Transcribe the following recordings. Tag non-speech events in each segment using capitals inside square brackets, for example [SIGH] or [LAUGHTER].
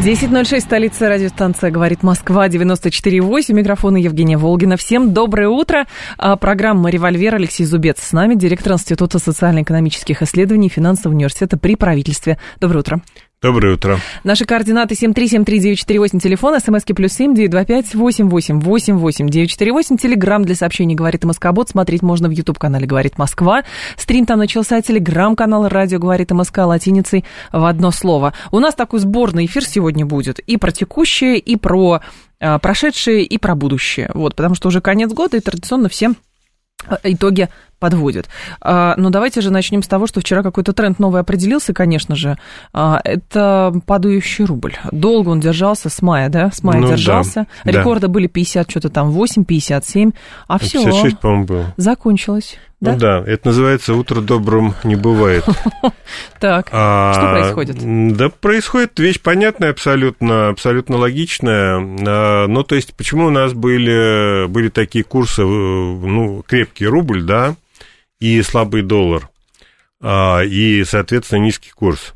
10.06, столица радиостанция «Говорит Москва», 94.8, микрофон Евгения Волгина. Всем доброе утро. А, программа «Револьвер» Алексей Зубец с нами, директор Института социально-экономических исследований финансового университета при правительстве. Доброе утро. Доброе утро. Наши координаты 7373948, телефон, смски плюс семь девять два пять восемь восемь восемь восемь девять четыре восемь. Телеграмм для сообщений «Говорит Москобот». Смотреть можно в YouTube-канале «Говорит Москва». Стрим там начался. Телеграм-канал «Радио говорит МСК» латиницей в одно слово. У нас такой сборный эфир сегодня будет. И про текущее, и про а, прошедшее, и про будущее. Вот, потому что уже конец года, и традиционно всем а, итоги подводят. А, но давайте же начнем с того, что вчера какой-то тренд новый определился, конечно же. А, это падающий рубль. Долго он держался, с мая, да? С мая ну, держался. Да, Рекорды да. были 50, что-то там 8, 57. А все. 56, по-моему, было. Закончилось. Да? Ну да, это называется «утро добрым не бывает». [LAUGHS] Так, а, что происходит? Да, происходит вещь понятная абсолютно, абсолютно логичная. Ну, то есть, почему у нас были, были такие курсы, ну, крепкий рубль, да, и слабый доллар, а, и, соответственно, низкий курс.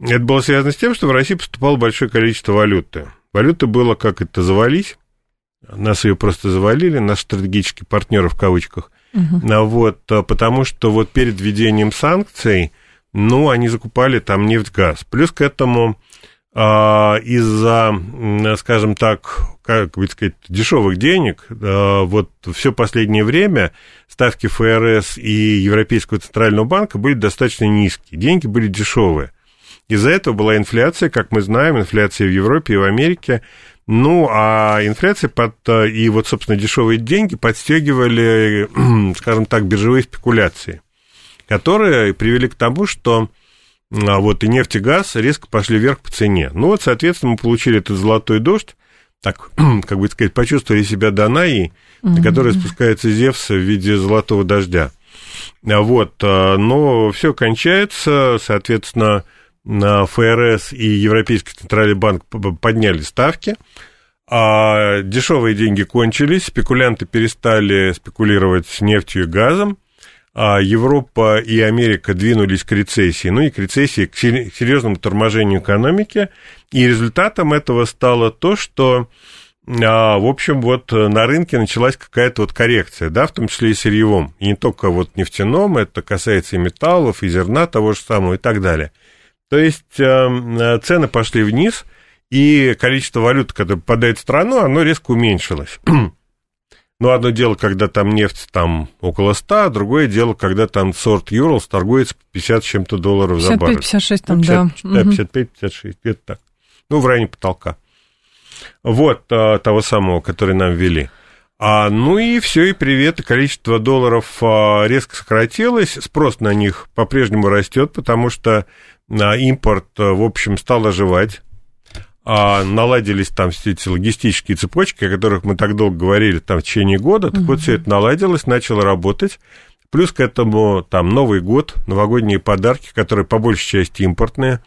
Это было связано с тем, что в России поступало большое количество валюты. Валюты было, как это, завались. Нас ее просто завалили, наши стратегические партнеры в кавычках. Угу. Вот, а, потому что вот перед введением санкций, ну, они закупали там нефть-газ. Плюс к этому из-за, скажем так, как бы сказать, дешевых денег, а, вот все последнее время ставки ФРС и Европейского центрального банка были достаточно низкие, деньги были дешевые. Из-за этого была инфляция, как мы знаем, инфляция в Европе и в Америке. Ну, а инфляция под, и вот, собственно, дешевые деньги подстегивали, [CLEARS THROAT] скажем так, биржевые спекуляции, которые привели к тому, что а вот и нефть и газ резко пошли вверх по цене. Ну вот, соответственно, мы получили этот золотой дождь, так, [CLEARS THROAT] как бы сказать, почувствовали себя Данаи, угу. на которой спускается Зевс в виде золотого дождя. А вот, а, но все кончается, соответственно, на ФРС и Европейский центральный банк подняли ставки, а дешевые деньги кончились, спекулянты перестали спекулировать с нефтью и газом, Европа и Америка двинулись к рецессии, ну и к рецессии, к серьезному торможению экономики, и результатом этого стало то, что а, в общем, вот на рынке началась какая-то вот коррекция, да, в том числе и сырьевом, и не только вот нефтяном, это касается и металлов, и зерна того же самого и так далее. То есть а, цены пошли вниз, и количество валют, которое попадает в страну, оно резко уменьшилось. [CLEARS THROAT] Ну, одно дело, когда там нефть там около 100, другое дело, когда там сорт Юрлс торгуется по 50 с чем-то долларов 55, за баррель. 56 там, 50, да. 55, 56, где-то так. Ну, в районе потолка. Вот а, того самого, который нам ввели. А, ну и все, и привет. Количество долларов а, резко сократилось, спрос на них по-прежнему растет, потому что а, импорт, а, в общем, стал оживать а наладились там все эти логистические цепочки, о которых мы так долго говорили там в течение года, так вот все это наладилось, начало работать. Плюс к этому там Новый год, новогодние подарки, которые по большей части импортные.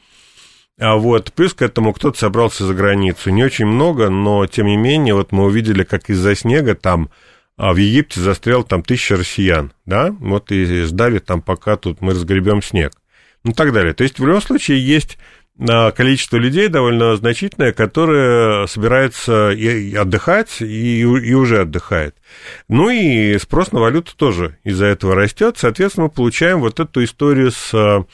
А вот, плюс к этому кто-то собрался за границу. Не очень много, но тем не менее, вот мы увидели, как из-за снега там а в Египте застрял там тысяча россиян, да, вот и ждали там, пока тут мы разгребем снег, ну так далее. То есть в любом случае есть количество людей довольно значительное, которое собирается и отдыхать, и, и уже отдыхает. Ну и спрос на валюту тоже из-за этого растет. Соответственно, мы получаем вот эту историю с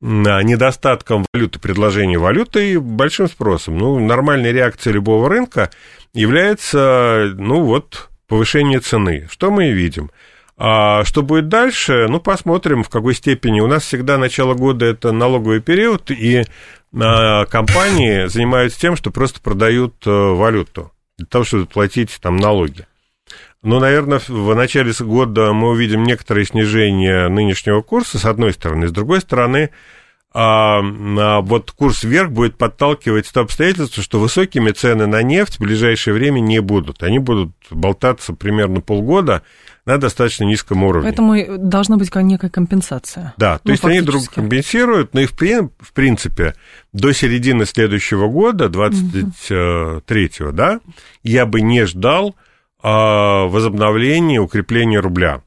недостатком валюты, предложения валюты и большим спросом. Ну, нормальной реакцией любого рынка является, ну вот, повышение цены. Что мы и видим. А что будет дальше, ну, посмотрим, в какой степени. У нас всегда начало года это налоговый период, и а, компании занимаются тем, что просто продают э, валюту для того, чтобы платить там налоги. Ну, наверное, в начале года мы увидим некоторое снижение нынешнего курса, с одной стороны. С другой стороны, а, а вот курс вверх будет подталкивать то обстоятельство, что высокими цены на нефть в ближайшее время не будут. Они будут болтаться примерно полгода на достаточно низком уровне. Поэтому должна быть некая компенсация. Да, то ну, есть они друг компенсируют, но и в, в принципе до середины следующего года, 23-го, угу. да, я бы не ждал а, возобновления, укрепления рубля.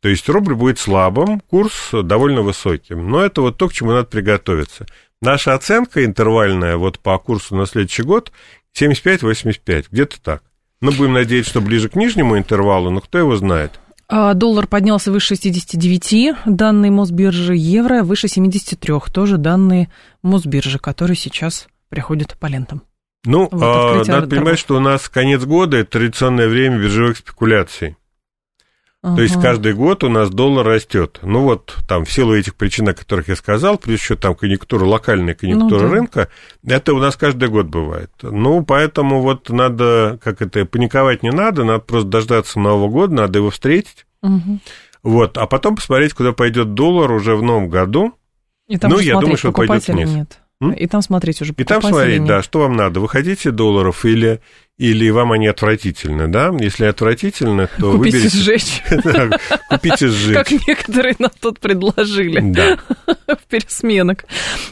То есть рубль будет слабым, курс довольно высоким. Но это вот то, к чему надо приготовиться. Наша оценка интервальная вот по курсу на следующий год 75-85, где-то так. Мы будем надеяться, что ближе к нижнему интервалу, но кто его знает. А, доллар поднялся выше 69, данные Мосбиржи, евро выше 73, тоже данные Мосбиржи, которые сейчас приходят по лентам. Ну, вот, а, надо торгов. понимать, что у нас конец года – это традиционное время биржевых спекуляций. Ага. То есть каждый год у нас доллар растет. Ну вот там в силу этих причин, о которых я сказал, плюс еще там конъюнктура, локальная конъюнктура ну, да. рынка, это у нас каждый год бывает. Ну, поэтому вот надо, как это, паниковать не надо, надо просто дождаться Нового года, надо его встретить. Угу. Вот, а потом посмотреть, куда пойдет доллар уже в новом году. И там ну, я думаю, что пойдет вниз. Нет. И там смотреть уже И там смотреть, да, что вам надо. Вы хотите долларов или или вам они отвратительны, да? Если отвратительно, то Купите выберите... сжечь. [LAUGHS] Купите сжечь. Как некоторые нам тут предложили. Да. [LAUGHS] В пересменок.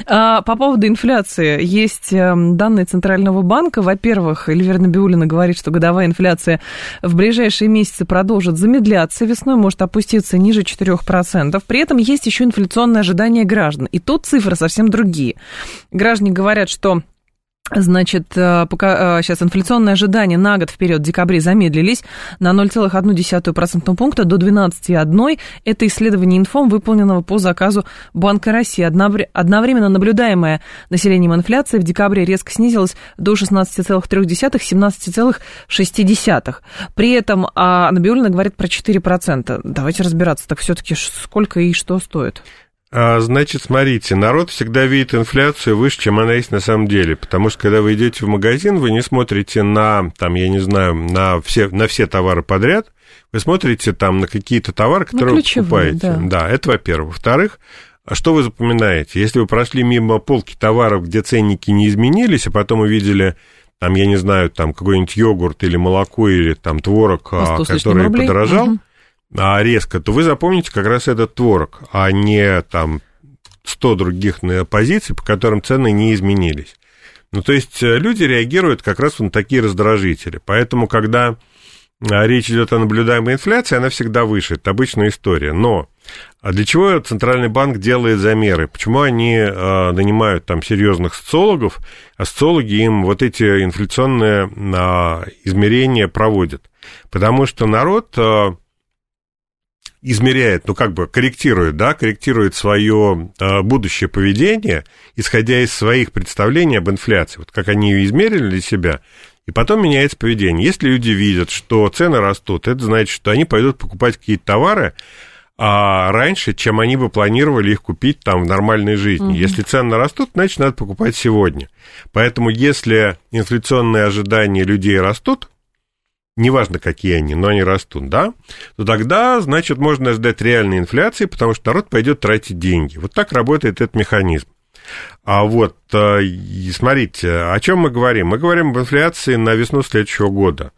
А, по поводу инфляции. Есть эм, данные Центрального банка. Во-первых, Эльвира Набиулина говорит, что годовая инфляция в ближайшие месяцы продолжит замедляться. Весной может опуститься ниже 4%. При этом есть еще инфляционное ожидание граждан. И тут цифры совсем другие. Граждане говорят, что Значит, э, пока сейчас э, инфляционные ожидания на год вперед в декабре замедлились на 0,1% пункта до 12,1. Это исследование Инфом, выполненного по заказу Банка России. Одновременно наблюдаемая населением инфляция в декабре резко снизилась до 16,3-17,6. При этом а Набиулина говорит про 4%. Давайте разбираться, так все-таки сколько и что стоит? А, значит, смотрите, народ всегда видит инфляцию выше, чем она есть на самом деле, потому что когда вы идете в магазин, вы не смотрите на, там, я не знаю, на все, на все товары подряд, вы смотрите там на какие-то товары, которые ну, вы покупаете. Да. да, это во-первых. Во-вторых, а что вы запоминаете? Если вы прошли мимо полки товаров, где ценники не изменились, а потом увидели там, я не знаю, там какой-нибудь йогурт или молоко, или там творог, а, который рублей. подорожал, угу резко, то вы запомните как раз этот творог, а не там 100 других позиций, по которым цены не изменились. Ну, то есть э, люди реагируют как раз на такие раздражители. Поэтому, когда э, речь идет о наблюдаемой инфляции, она всегда выше. Это обычная история. Но а для чего Центральный банк делает замеры? Почему они э, нанимают там серьезных социологов, а социологи им вот эти инфляционные э, измерения проводят? Потому что народ э, измеряет, ну как бы корректирует, да, корректирует свое э, будущее поведение, исходя из своих представлений об инфляции, вот как они ее измерили для себя, и потом меняется поведение. Если люди видят, что цены растут, это значит, что они пойдут покупать какие-то товары а раньше, чем они бы планировали их купить там в нормальной жизни. Угу. Если цены растут, значит, надо покупать сегодня. Поэтому, если инфляционные ожидания людей растут, неважно, какие они, но они растут, да, то тогда, значит, можно ждать реальной инфляции, потому что народ пойдет тратить деньги. Вот так работает этот механизм. А вот, э, смотрите, о чем мы говорим? Мы говорим об инфляции на весну следующего года.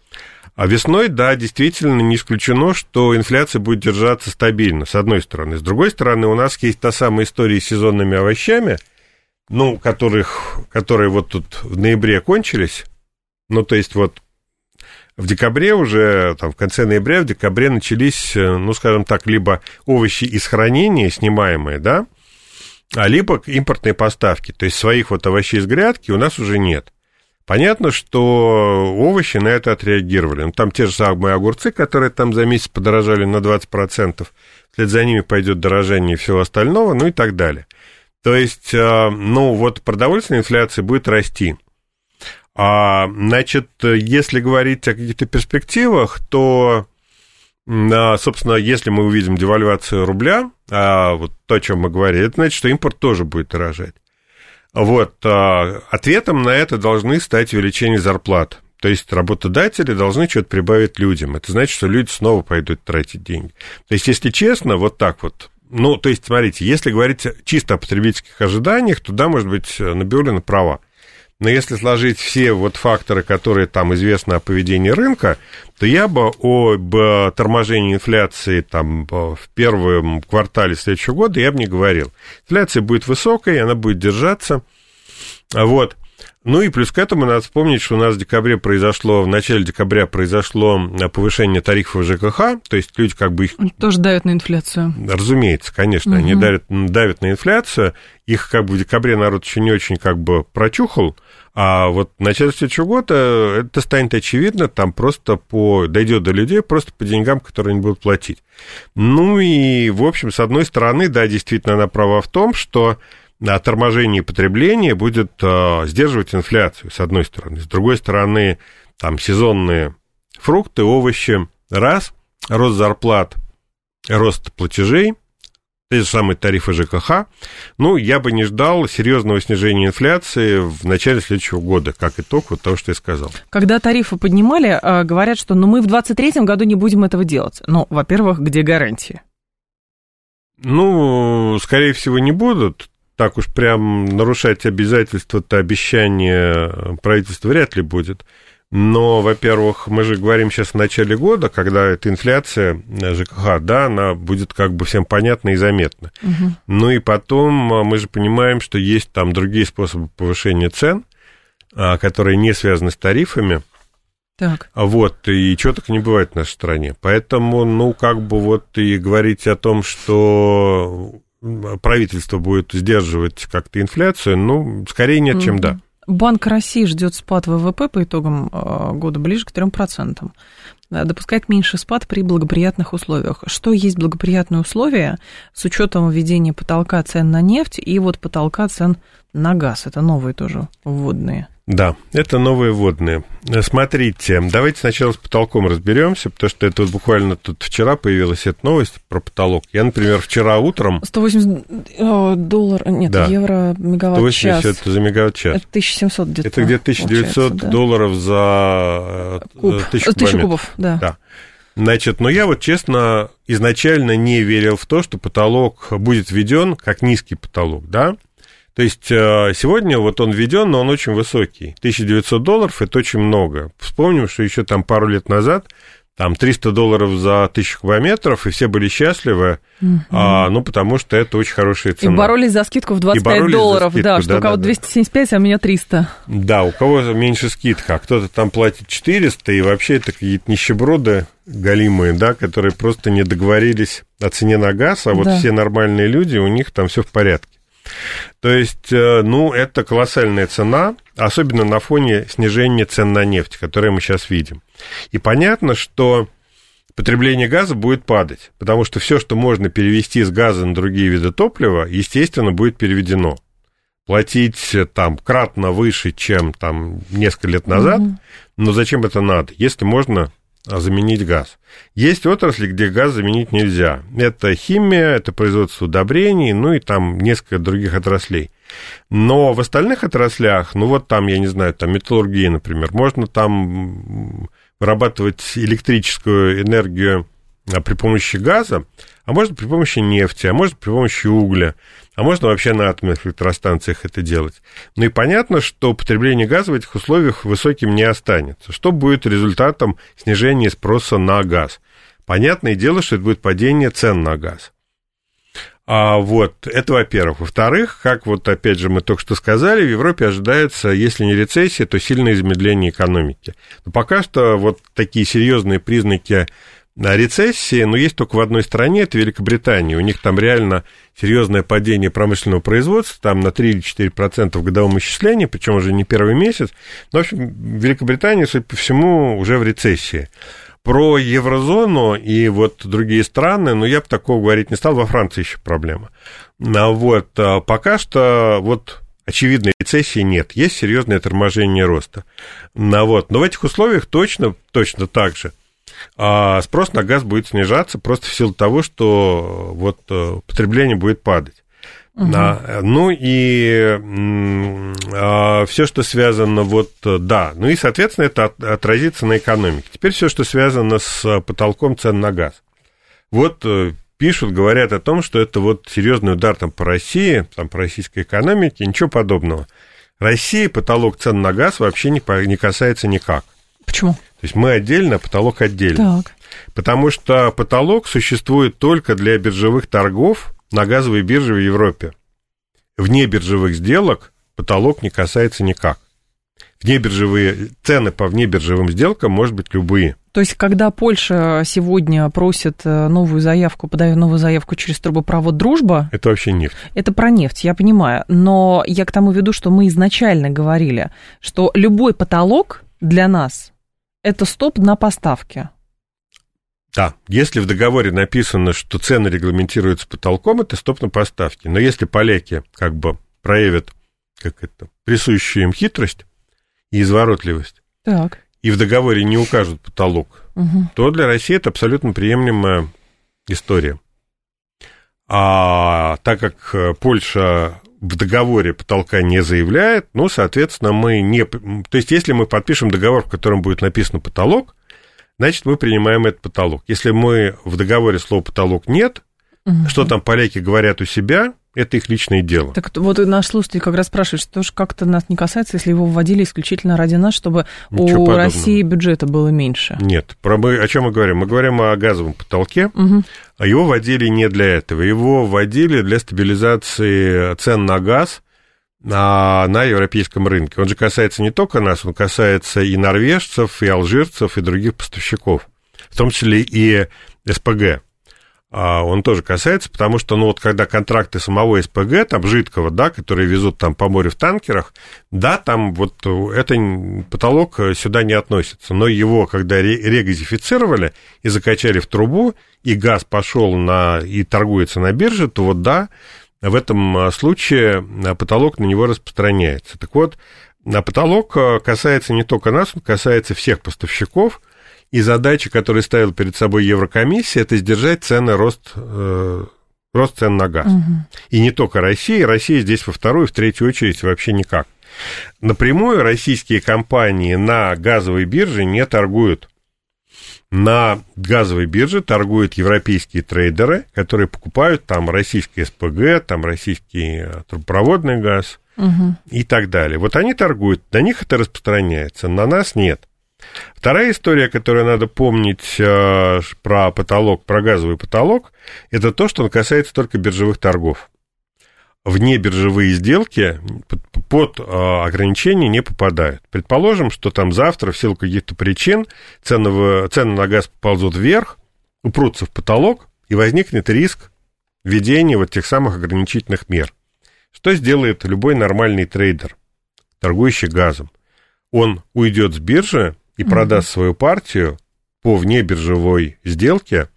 А весной, да, действительно не исключено, что инфляция будет держаться стабильно, с одной стороны. С другой стороны, у нас есть та самая история с сезонными овощами, ну, которых, которые вот тут в ноябре кончились, ну, то есть вот в декабре уже, там, в конце ноября, в декабре начались, э, ну, скажем так, либо овощи из хранения, снимаемые, да, а либо импортные поставки. То есть своих вот овощей из грядки у нас уже нет. Понятно, что овощи на это отреагировали. Ну, там те же самые огурцы, которые там за месяц подорожали на 20%, вслед за ними пойдет дорожание всего остального, ну и так далее. То есть, э, ну, вот продовольственная инфляция будет расти. А, значит, если говорить о каких-то перспективах, то, собственно, если мы увидим девальвацию рубля, а, вот то, о чем мы говорили, это значит, что импорт тоже будет дорожать. Вот, а, ответом на это должны стать увеличение зарплат. То есть работодатели должны что-то прибавить людям. Это значит, что люди снова пойдут тратить деньги. То есть, если честно, вот так вот, Ну, то есть, смотрите, если говорить чисто о потребительских ожиданиях, то да, может быть, Набиулина права. Но если сложить все вот факторы, которые там известны о поведении рынка, то я бы об торможении инфляции там в первом квартале следующего года я бы не говорил. Инфляция будет высокой, она будет держаться. Вот. Ну и плюс к этому надо вспомнить, что у нас в декабре произошло, в начале декабря произошло повышение тарифов ЖКХ, то есть люди как бы их... Тоже давят на инфляцию. Разумеется, конечно, угу. они давят, давят на инфляцию, их как бы в декабре народ еще не очень как бы прочухал, а вот в начале следующего года это станет очевидно, там просто по, дойдет до людей просто по деньгам, которые они будут платить. Ну и, в общем, с одной стороны, да, действительно, она права в том, что на торможение потребления будет э, сдерживать инфляцию, с одной стороны. С другой стороны, там сезонные фрукты, овощи, раз, рост зарплат, рост платежей, те же самые тарифы ЖКХ. Ну, я бы не ждал серьезного снижения инфляции в начале следующего года, как итог вот того, что я сказал. Когда тарифы поднимали, э, говорят, что ну, мы в 2023 году не будем этого делать. Ну, во-первых, где гарантии? Ну, скорее всего, не будут так уж прям нарушать обязательства-то, обещания правительства вряд ли будет. Но, во-первых, мы же говорим сейчас в начале года, когда эта инфляция ЖКХ, да, она будет как бы всем понятна и заметна. Угу. Ну и потом а, мы же понимаем, что есть там другие способы повышения цен, а, которые не связаны с тарифами. Так. Вот, и чего так не бывает в нашей стране. Поэтому, ну, как бы вот и говорить о том, что правительство будет сдерживать как-то инфляцию, ну, скорее нет, чем да. Банк России ждет спад ВВП по итогам а, года ближе к 3%. Допускает меньший спад при благоприятных условиях. Что есть благоприятные условия с учетом введения потолка цен на нефть и вот потолка цен на газ? Это новые тоже вводные. Да, это новые водные. Смотрите, давайте сначала с потолком разберемся, потому что это вот буквально тут вчера появилась эта новость про потолок. Я, например, вчера утром... 180 э, долларов, нет, да. евро мегаватт-час. 180 за мегаватт-час. Это 1700 где-то. Это где-то 1900 да? долларов за э, Куб. тысячу, тысячу кубов. Да. да. Значит, но я вот честно изначально не верил в то, что потолок будет введен как низкий потолок, да? То есть э, сегодня вот он введен, но он очень высокий. 1900 долларов – это очень много. Вспомним, что еще там пару лет назад там 300 долларов за тысячу кубометров, и все были счастливы, угу. а, ну, потому что это очень хорошая цена. И боролись за скидку в 25 долларов, скидку, да, что да, у кого да, 275, а у меня 300. Да, у кого меньше скидка, а кто-то там платит 400, и вообще это какие-то нищеброды галимые, да, которые просто не договорились о цене на газ, а вот да. все нормальные люди, у них там все в порядке. То есть, э, ну, это колоссальная цена, особенно на фоне снижения цен на нефть, которое мы сейчас видим. И понятно, что потребление газа будет падать, потому что все, что можно перевести с газа на другие виды топлива, естественно, будет переведено. Платить э, там кратно выше, чем там несколько лет назад, угу. но зачем это надо, если можно заменить газ. Есть отрасли, где газ заменить нельзя. Это химия, это производство удобрений, ну и там несколько других отраслей. Но в остальных отраслях, ну вот там, я не знаю, там металлургия, например, можно там вырабатывать электрическую энергию а, при помощи газа, а можно при помощи нефти, а можно при помощи угля, а можно вообще на атомных электростанциях это делать. Ну и понятно, что потребление газа в этих условиях высоким не останется. Что будет результатом снижения спроса на газ? Понятное дело, что это будет падение цен на газ. А вот, это во-первых. Во-вторых, как вот опять же мы только что сказали, в Европе ожидается, если не рецессия, то сильное замедление экономики. Но пока что вот такие серьезные признаки рецессии, но есть только в одной стране, это Великобритания. У них там реально серьезное падение промышленного производства, там на 3 или 4% в годовом исчислении, причем уже не первый месяц. Но, в общем, Великобритания, судя по всему, уже в рецессии. Про еврозону и вот другие страны, ну, я бы такого говорить не стал, во Франции еще проблема. А вот, а пока что вот очевидной рецессии нет, есть серьезное торможение роста. Ну, вот, но в этих условиях точно, точно так же – а спрос на газ будет снижаться просто в силу того, что вот э, потребление будет падать. Угу. А, ну и а, все, что связано вот, да, ну и, соответственно, это от, отразится на экономике. Теперь все, что связано с потолком цен на газ. Вот 50 пишут, говорят о том, что это вот серьезный удар там по России, там по российской экономике, ничего подобного. России потолок цен на газ вообще не, не касается никак. Почему? То есть мы отдельно, а потолок отдельно. Так. Потому что потолок существует только для биржевых торгов на газовой бирже в Европе. Вне биржевых сделок потолок не касается никак. Внебиржевые цены по внебиржевым сделкам может быть любые. То есть, когда Польша сегодня просит э, новую заявку, подает новую заявку через трубопровод «Дружба»... Это вообще нефть. Это про нефть, я понимаю. Но я к тому веду, что мы изначально говорили, что любой потолок для нас – это стоп на поставке. Да, если в договоре написано, что цены регламентируются потолком, это стоп на поставке. Но если поляки как бы проявят как это, присущую им хитрость и изворотливость, так. и в договоре не укажут потолок, угу. то для России это абсолютно приемлемая история. А так как Польша в договоре потолка не заявляет, ну, соответственно, мы не... То есть, если мы подпишем договор, в котором будет написано потолок, значит, мы принимаем этот потолок. Если мы в договоре слова потолок нет, угу. что там поляки говорят у себя, это их личное дело. Так вот наш слушатель как раз спрашивает, что же как-то нас не касается, если его вводили исключительно ради нас, чтобы Ничего у подобного. России бюджета было меньше. Нет, про мы, о чем мы говорим? Мы говорим о газовом потолке, угу. а его вводили не для этого. Его вводили для стабилизации цен на газ на, на европейском рынке. Он же касается не только нас, он касается и норвежцев, и алжирцев, и других поставщиков, в том числе и СПГ. А, он тоже касается, потому что, ну, вот когда контракты самого СПГ, там, жидкого, да, которые везут там по морю в танкерах, да, там вот это потолок сюда не относится, но его, когда регазифицировали и закачали в трубу, и газ пошел на, и торгуется на бирже, то вот да, в этом случае потолок на него распространяется. Так вот, потолок касается не только нас, он касается всех поставщиков – и задача, которую ставила перед собой Еврокомиссия, это сдержать цены рост, э, рост цен на газ. Угу. И не только Россия, Россия здесь во вторую, в третью очередь вообще никак. Напрямую российские компании на газовой бирже не торгуют. На газовой бирже торгуют европейские трейдеры, которые покупают там российский СПГ, там российский э, трубопроводный газ угу. и так далее. Вот они торгуют, на них это распространяется, на нас нет. Вторая история, которую надо помнить э, про потолок, про газовый потолок, это то, что он касается только биржевых торгов. Вне биржевые сделки под, под э, ограничения не попадают. Предположим, что там завтра в силу каких-то причин цены, цены на газ поползут вверх, упрутся в потолок, и возникнет риск введения вот тех самых ограничительных мер. Что сделает любой нормальный трейдер, торгующий газом? Он уйдет с биржи, и продаст свою партию по внебиржевой сделке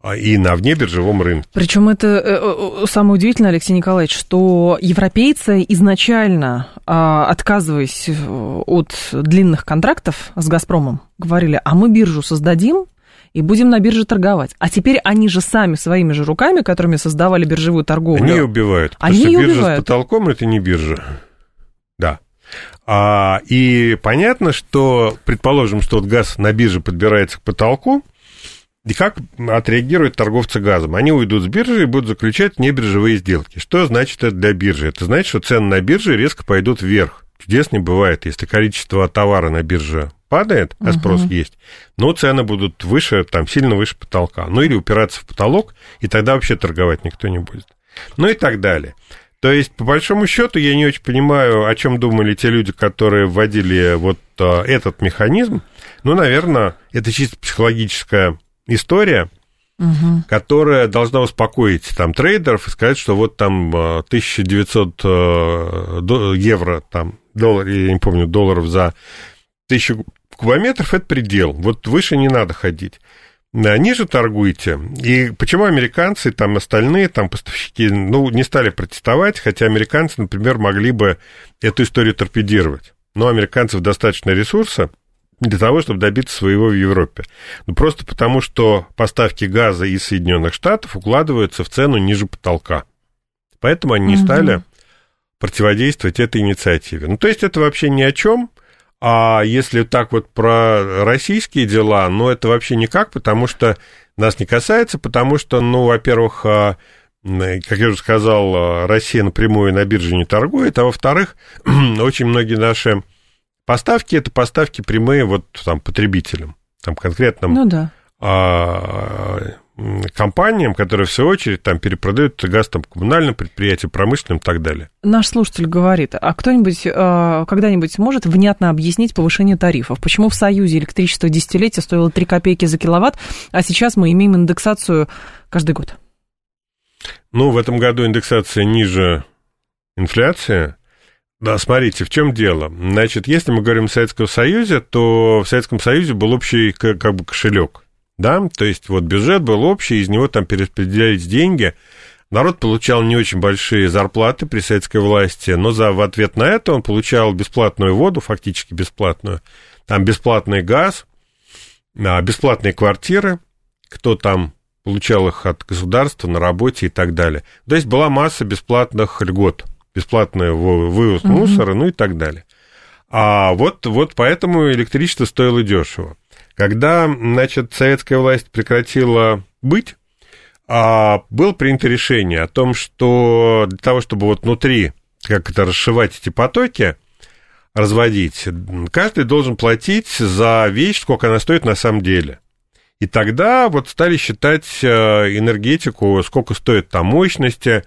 а, и на внебиржевом рынке. Причем это э, э, самое удивительное, Алексей Николаевич, что европейцы изначально, а, отказываясь э, от длинных контрактов с «Газпромом», говорили, а мы биржу создадим, и будем на бирже торговать. А теперь они же сами своими же руками, которыми создавали биржевую торговлю... Они убивают. Они потому что биржа убивают. с потолком – это не биржа. Да. А, и понятно, что, предположим, что вот газ на бирже подбирается к потолку, и как отреагируют торговцы газом? Они уйдут с биржи и будут заключать небиржевые сделки. Что значит это для биржи? Это значит, что цены на бирже резко пойдут вверх. Чудес не бывает. Если количество товара на бирже падает, а спрос uh-huh. есть, но цены будут выше, там, сильно выше потолка. Ну, или упираться в потолок, и тогда вообще торговать никто не будет. Ну и так далее. То есть, по большому счету, я не очень понимаю, о чем думали те люди, которые вводили вот а, этот механизм. Ну, наверное, это чисто психологическая история, угу. которая должна успокоить там трейдеров и сказать, что вот там 1900 а, а, евро, там, доллар, я не помню, долларов за тысячу кубометров – это предел. Вот выше не надо ходить ниже торгуете. И почему американцы, там остальные, там поставщики, ну, не стали протестовать, хотя американцы, например, могли бы эту историю торпедировать. Но американцев достаточно ресурса для того, чтобы добиться своего в Европе. Ну, просто потому, что поставки газа из Соединенных Штатов укладываются в цену ниже потолка. Поэтому они не стали противодействовать этой инициативе. Ну, то есть это вообще ни о чем. А если так вот про российские дела, ну, это вообще никак, потому что нас не касается, потому что, ну, во-первых, а, как я уже сказал, Россия напрямую на бирже не торгует, а во-вторых, [CLEARS THROAT] очень многие наши поставки это поставки прямые вот там потребителям, там конкретным ну, да. а, компаниям, которые в свою очередь там перепродают газ там коммунальным предприятиям, промышленным и так далее. Наш слушатель говорит, а кто-нибудь э, когда-нибудь может внятно объяснить повышение тарифов? Почему в Союзе электричество десятилетия стоило 3 копейки за киловатт, а сейчас мы имеем индексацию каждый год? Ну, в этом году индексация ниже инфляции. Да, смотрите, в чем дело. Значит, если мы говорим о Советском Союзе, то в Советском Союзе был общий как бы кошелек да, то есть вот бюджет был общий, из него там перераспределялись деньги, народ получал не очень большие зарплаты при советской власти, но за, в ответ на это он получал бесплатную воду, фактически бесплатную, там бесплатный газ, а, бесплатные квартиры, кто там получал их от государства на работе и так далее. То есть была масса бесплатных льгот, бесплатный вывоз mm-hmm. мусора, ну и так далее. А вот, вот поэтому электричество стоило дешево. Когда, значит, советская власть прекратила быть, а, было принято решение о том, что для того, чтобы вот внутри как это расшивать эти потоки, разводить, каждый должен платить за вещь, сколько она стоит на самом деле. И тогда вот стали считать э, энергетику, сколько стоит там мощности,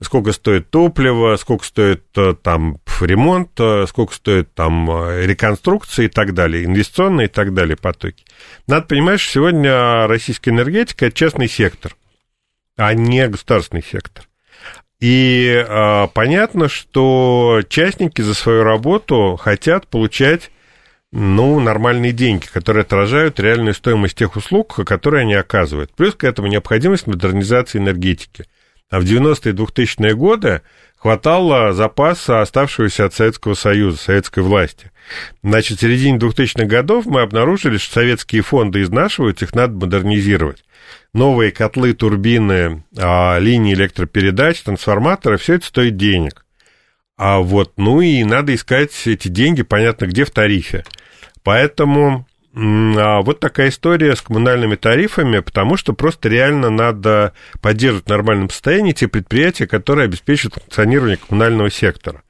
сколько стоит топливо, сколько стоит э, там ремонт, э, сколько стоит там э, реконструкция и так далее, инвестиционные и так далее потоки. Надо понимать, что сегодня российская энергетика – это частный сектор, а не государственный сектор. И э, понятно, что частники за свою работу хотят получать ну, нормальные деньги, которые отражают реальную стоимость тех услуг, которые они оказывают. Плюс к этому необходимость модернизации энергетики. А в 90-е и 2000-е годы хватало запаса, оставшегося от Советского Союза, советской власти. Значит, в середине 2000-х годов мы обнаружили, что советские фонды изнашиваются, их надо модернизировать. Новые котлы, турбины, а, линии электропередач, трансформаторы, все это стоит денег. А вот, ну и надо искать эти деньги, понятно, где в тарифе. Поэтому вот такая история с коммунальными тарифами, потому что просто реально надо поддерживать в нормальном состоянии те предприятия, которые обеспечивают функционирование коммунального сектора.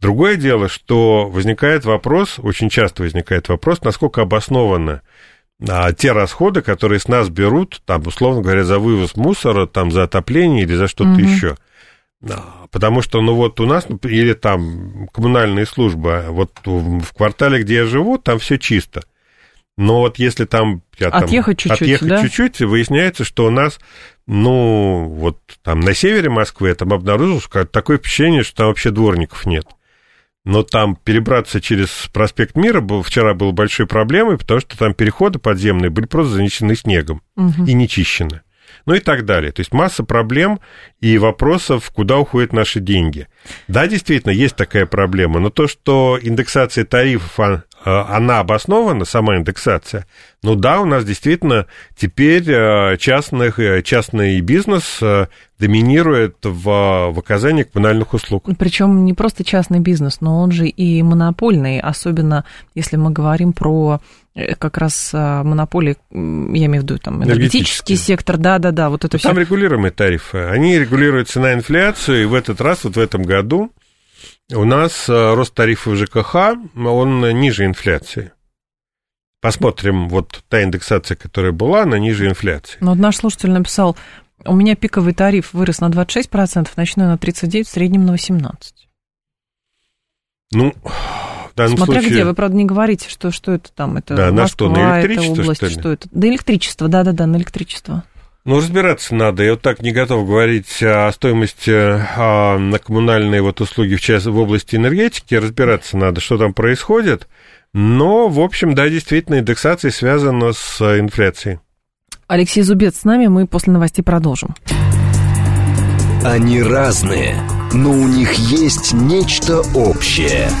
Другое дело, что возникает вопрос, очень часто возникает вопрос, насколько обоснованы а, те расходы, которые с нас берут, там, условно говоря, за вывоз мусора, там, за отопление или за что-то угу. еще. Потому что, ну вот у нас, или там коммунальные службы, вот в квартале, где я живу, там все чисто. Но вот если там... Я, там отъехать чуть-чуть, Отъехать да? чуть-чуть, выясняется, что у нас, ну, вот там на севере Москвы я там обнаружил, что такое впечатление, что там вообще дворников нет. Но там перебраться через проспект Мира был, вчера было большой проблемой, потому что там переходы подземные были просто занесены снегом угу. и не чищены ну и так далее. То есть масса проблем и вопросов, куда уходят наши деньги. Да, действительно, есть такая проблема, но то, что индексация тарифов, а, она обоснована, сама индексация, ну да, у нас действительно теперь а, частных, э, частный бизнес э, доминирует в, в оказании коммунальных услуг. Причем не просто частный бизнес, но он же и монопольный, особенно если мы говорим про Э, как раз монополии, я имею в виду там энергетический сектор, да-да-да, вот это все. Там регулируемые тарифы, они регулируются на инфляцию, и в этот раз, вот в этом году, у нас а, рост тарифов ЖКХ, он ниже инфляции. Посмотрим, вот та индексация, которая была, она ниже инфляции. Но вот наш слушатель написал, у меня пиковый тариф вырос на 26%, ночной на 39%, в среднем на 18%. Ну, данном Смотря случае... где, вы, правда, не говорите, что, что это там, это да, Москва, на что, на электричество, это область, что, ли? что это? Да, электричество, да-да-да, на электричество. Ну, разбираться надо. Я вот так не готов говорить о стоимости а, на коммунальные вот услуги в, част... в области энергетики. Разбираться надо, что там происходит. Но, в общем, да, действительно, индексация связана с инфляцией. Алексей Зубец с нами, мы после новостей продолжим. Они разные, но у них есть нечто общее –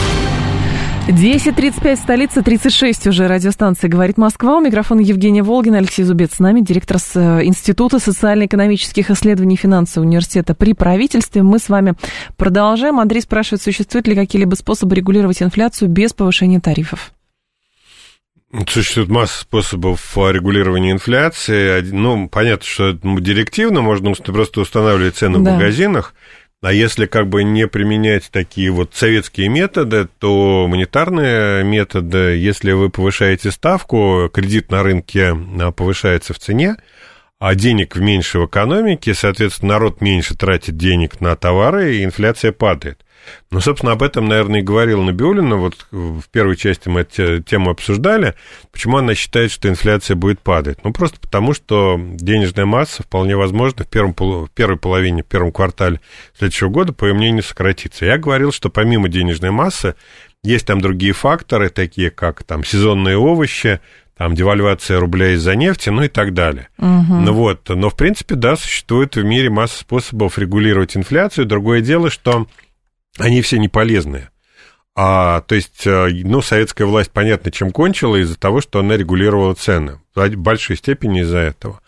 10.35, столица, 36 уже радиостанция «Говорит Москва». У микрофона Евгения Волгина, Алексей Зубец с нами, директор с э, Института социально-экономических исследований и финансового университета при правительстве. Мы с вами продолжаем. Андрей спрашивает, существуют ли какие-либо способы регулировать инфляцию без повышения тарифов? Существует масса способов регулирования инфляции. Ну, понятно, что директивно можно просто устанавливать цены да. в магазинах. А если как бы не применять такие вот советские методы, то монетарные методы, если вы повышаете ставку, кредит на рынке а, повышается в цене, а денег меньше в экономике, соответственно, народ меньше тратит денег на товары, и инфляция падает. Ну, собственно, об этом, наверное, и говорил Набиулина. Вот в первой части мы эту тему обсуждали. Почему она считает, что инфляция будет падать? Ну, просто потому, что денежная масса, вполне возможно, в, первом, в первой половине, в первом квартале следующего года, по ее мнению, сократится. Я говорил, что помимо денежной массы, есть там другие факторы, такие как там сезонные овощи, там девальвация рубля из-за нефти, ну и так далее. Угу. Ну вот, но в принципе, да, существует в мире масса способов регулировать инфляцию. Другое дело, что они все не полезные. А, то есть, э, ну, советская власть, понятно, чем кончила, из-за того, что она регулировала цены. В большой степени из-за этого.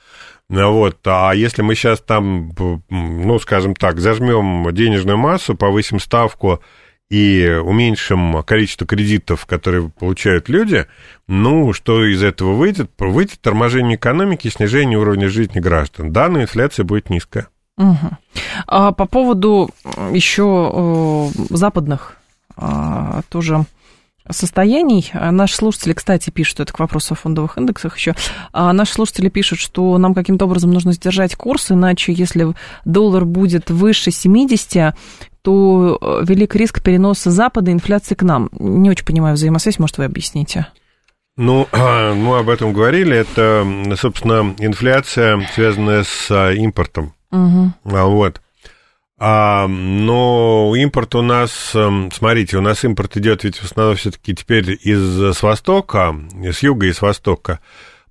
Ну вот, а если мы сейчас там, ну, скажем так, зажмем денежную массу, повысим ставку и уменьшим количество кредитов, которые получают люди, ну, что из этого выйдет? Выйдет торможение экономики снижение уровня жизни граждан. Да, но инфляция будет низкая. Угу. А по поводу еще э, западных а, тоже состояний. Наши слушатели, кстати, пишут, это к вопросу о фондовых индексах еще, а наши слушатели пишут, что нам каким-то образом нужно сдержать курс, иначе если доллар будет выше 70, то э, велик риск переноса Запада инфляции к нам. Не очень понимаю взаимосвязь, может, вы объясните? Ну, [CLEARS THROAT] мы об этом говорили. Это, собственно, инфляция, связанная с а, импортом. Угу. Вот. А, но импорт у нас, эм, смотрите, у нас импорт идет ведь в основном все-таки теперь из с востока, с юга и с востока.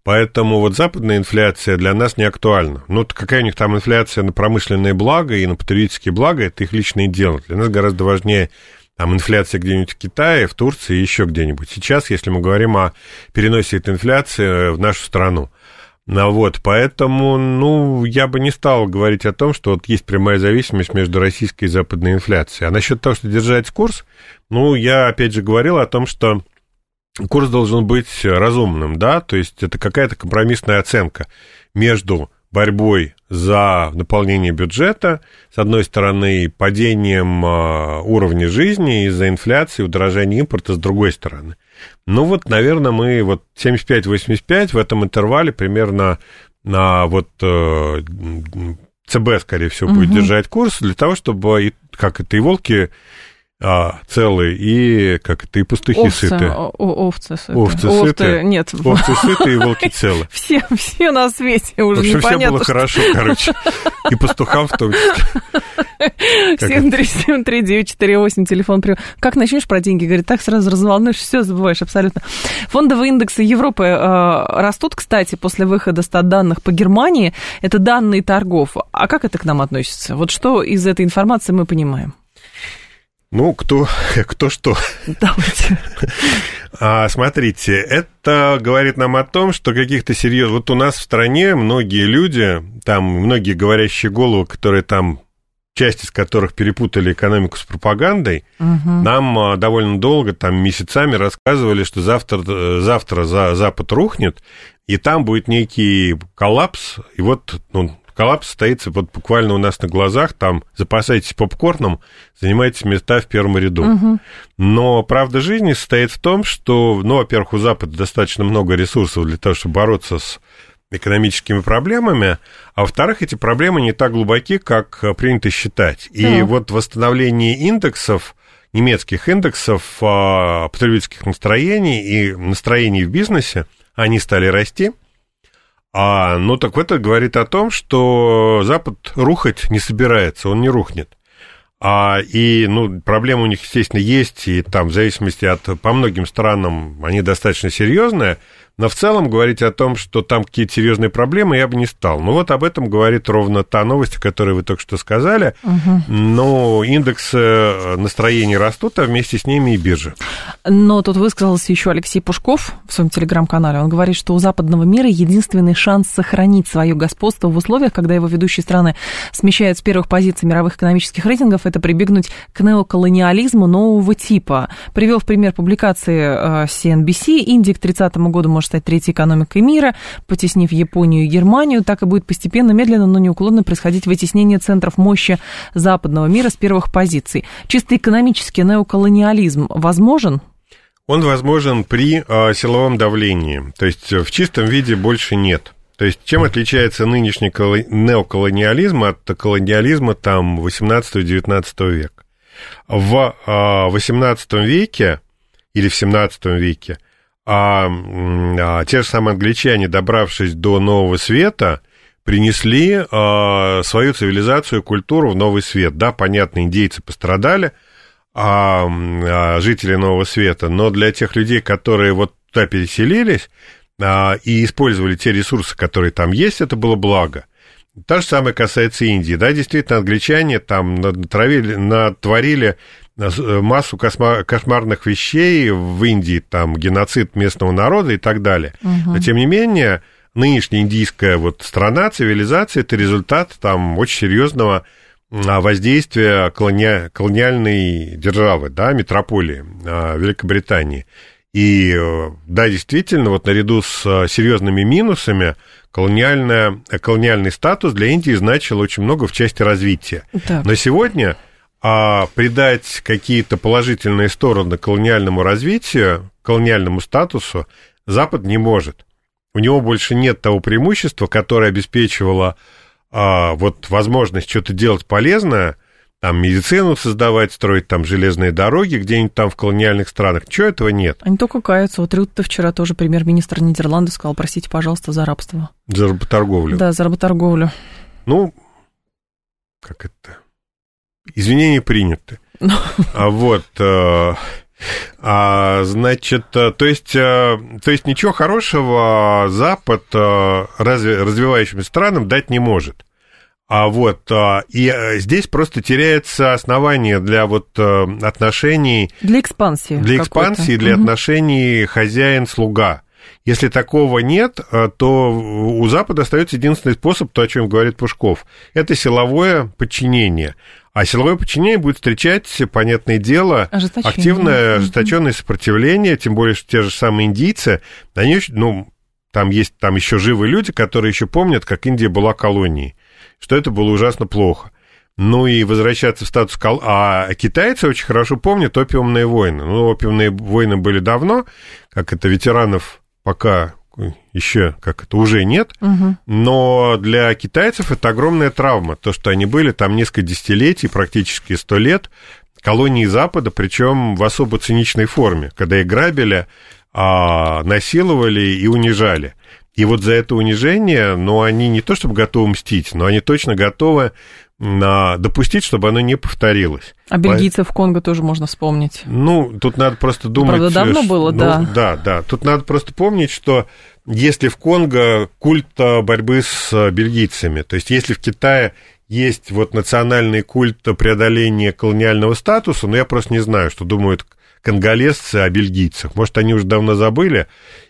Поэтому вот западная инфляция для нас не актуальна. Ну, какая у них там инфляция на промышленные блага и на потребительские блага, это их личное дело. Для нас гораздо важнее там инфляция где-нибудь в Китае, в Турции, еще где-нибудь. Сейчас, если мы говорим о переносе этой инфляции в нашу страну – ну, вот, поэтому, ну, я бы не стал говорить о том, что вот есть прямая зависимость между российской и западной инфляцией. А насчет того, что держать курс, ну, я опять же говорил о том, что курс должен быть разумным, да, то есть это какая-то компромиссная оценка между борьбой за наполнение бюджета, с одной стороны, падением а, уровня жизни из-за инфляции, удорожания импорта, с другой стороны. Ну вот, наверное, мы вот 75-85 в этом интервале примерно на вот э, ЦБ, скорее всего, будет угу. держать курс для того, чтобы, как это, и волки а, целые, и как это, и пастухи овцы, сыты. Овцы сыты. Овцы, овцы сыты. Нет. Овцы [LAUGHS] сыты и волки целы. Все, все на свете уже В общем, все было что... хорошо, короче. И пастухам в том числе. 7373948, телефон. Как начнешь про деньги, говорит, так сразу разволнуешься, все забываешь абсолютно. Фондовые индексы Европы э, растут, кстати, после выхода стат данных по Германии. Это данные торгов. А как это к нам относится? Вот что из этой информации мы понимаем? Ну, кто, [LAUGHS] кто что. Давайте. А, смотрите, это говорит нам о том, что каких-то серьезных... Вот у нас в стране многие люди, там многие говорящие головы, которые там часть из которых перепутали экономику с пропагандой, угу. нам а, довольно долго, там месяцами рассказывали, что завтра, э, завтра за Запад рухнет, и там будет некий коллапс, и вот ну, коллапс состоится вот буквально у нас на глазах, там запасайтесь попкорном, занимайтесь места в первом ряду. Угу. Но правда жизни состоит в том, что, ну, во-первых, у Запада достаточно много ресурсов для того, чтобы бороться с экономическими проблемами, а во-вторых, эти проблемы не так глубоки, как принято считать. И mm. вот восстановление индексов, немецких индексов а, потребительских настроений и настроений в бизнесе, они стали расти – а, ну так это говорит о том, что Запад рухать не собирается, он не рухнет. А, и, ну, проблемы у них, естественно, есть, и там, в зависимости от, по многим странам, они достаточно серьезные, Но в целом говорить о том, что там какие-то серьезные проблемы, я бы не стал. Ну вот об этом говорит ровно та новость, которую вы только что сказали. Угу. Но индексы э, настроений растут, а вместе с ними и биржи. Но тут высказался еще Алексей Пушков в своем телеграм-канале. Он говорит, что у западного мира единственный шанс сохранить свое господство в условиях, когда его ведущие страны смещают с первых позиций мировых экономических рейтингов, это прибегнуть к неоколониализму нового типа. Привел в пример публикации CNBC. Э, Индия к 30 году может стать третьей экономикой мира, потеснив Японию и Германию. Так и будет постепенно, медленно, но неуклонно происходить вытеснение центров мощи западного мира с первых позиций. Чисто экономический неоколониализм возможен? Он возможен при э, силовом давлении, то есть в чистом виде больше нет. То есть чем отличается нынешний неоколониализм от колониализма там 18-19 века? В э, 18 веке или в 17 веке а, а, те же самые англичане, добравшись до Нового Света, принесли а, свою цивилизацию, культуру в Новый Свет. Да, понятно, индейцы пострадали, а, а, жители Нового Света, но для тех людей, которые вот туда переселились а, и использовали те ресурсы, которые там есть, это было благо. То же самое касается Индии. Да, действительно, англичане там натравили, натворили Э, массу кошмарных вещей в Индии, там геноцид местного народа и так далее. Угу. Но тем не менее, нынешняя индийская вот страна, цивилизация, это результат там очень серьезного а, воздействия колони... колониальной державы, да, метрополии а, Великобритании. И э, да, действительно, вот наряду с э, серьезными минусами колониальный статус для Индии значил очень много в части развития. Да. Но сегодня а придать какие-то положительные стороны колониальному развитию, колониальному статусу Запад не может. У него больше нет того преимущества, которое обеспечивало а, вот возможность что-то делать полезное, там медицину создавать, строить там железные дороги где-нибудь там в колониальных странах. Чего этого нет? Они только каются. Вот Рютте вчера тоже премьер-министр Нидерландов сказал, простите, пожалуйста, за рабство. За работорговлю. Да, за работорговлю. Ну, как это? Извинения приняты. Ну. А вот, э, а, значит, э, то есть, э, то есть ничего хорошего Запад разве, развивающимся странам дать не может. А вот, и здесь просто теряется основание для вот отношений... Для экспансии. Для экспансии, для угу. отношений хозяин-слуга. Если такого нет, то у Запада остается единственный способ, то, о чем говорит Пушков, это силовое подчинение. А силовое подчинение будет встречать, понятное дело, активное ожесточенное сопротивление, тем более, что те же самые индийцы, они, ну, там есть там еще живые люди, которые еще помнят, как Индия была колонией, что это было ужасно плохо. Ну и возвращаться в статус кол... А китайцы очень хорошо помнят опиумные войны. Ну, опиумные войны были давно, как это ветеранов пока еще, как это, уже нет, угу. но для китайцев это огромная травма, то, что они были там несколько десятилетий, практически сто лет, колонии Запада, причем в особо циничной форме, когда их грабили, а, насиловали и унижали. И вот за это унижение, ну, они не то чтобы готовы мстить, но они точно готовы на допустить, чтобы оно не повторилось. А бельгийцев в Конго тоже можно вспомнить. Ну, тут надо просто думать... Правда, давно что, было, ну, да. Да, да. Тут надо просто помнить, что если в Конго культ борьбы с бельгийцами, то есть если в Китае есть вот национальный культ преодоления колониального статуса, но я просто не знаю, что думают конголезцы о бельгийцах. Может, они уже давно забыли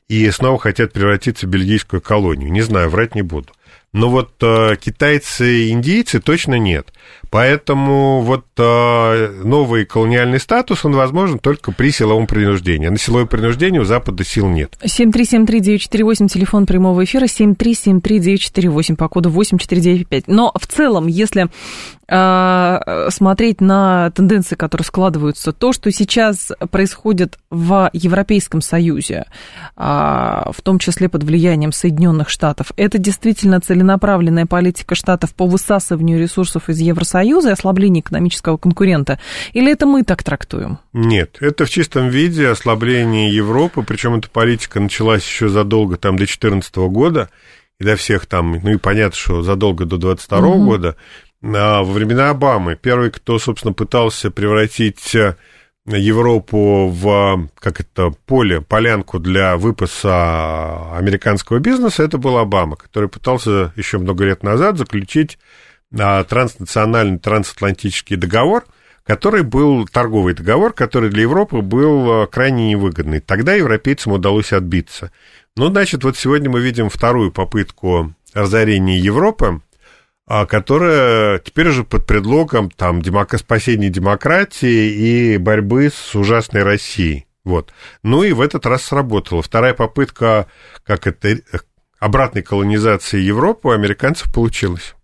и снова хотят превратиться в бельгийскую колонию. Не знаю, врать не буду. Но вот э, китайцы и индийцы точно нет. Поэтому вот э, новый колониальный статус, он возможен только при силовом принуждении. На силовое принуждение у Запада сил нет. 7373948, телефон прямого эфира, 7373948 по коду 8495. Но в целом, если э, смотреть на тенденции, которые складываются, то, что сейчас происходит в Европейском Союзе, э, в том числе под влиянием Соединенных Штатов, это действительно целенаправленная политика Штатов по высасыванию ресурсов из Евросоюза и ослаблению экономического конкурента? Или это мы так трактуем? Нет, это в чистом виде ослабление Европы, причем эта политика началась еще задолго, там, до 2014 года, и до всех там, ну и понятно, что задолго до 2022 угу. года, а во времена Обамы. Первый, кто, собственно, пытался превратить Европу в, как это, поле, полянку для выпаса американского бизнеса, это был Обама, который пытался еще много лет назад заключить а, транснациональный трансатлантический договор, который был торговый договор, который для Европы был а, крайне невыгодный. Тогда европейцам удалось отбиться. Ну, значит, вот сегодня мы видим вторую попытку разорения Европы, а, которая теперь уже под предлогом там, демок... спасения демократии и борьбы с ужасной Россией. Вот. Ну и в этот раз сработало. Вторая попытка, как это, обратной колонизации Европы у американцев получилась.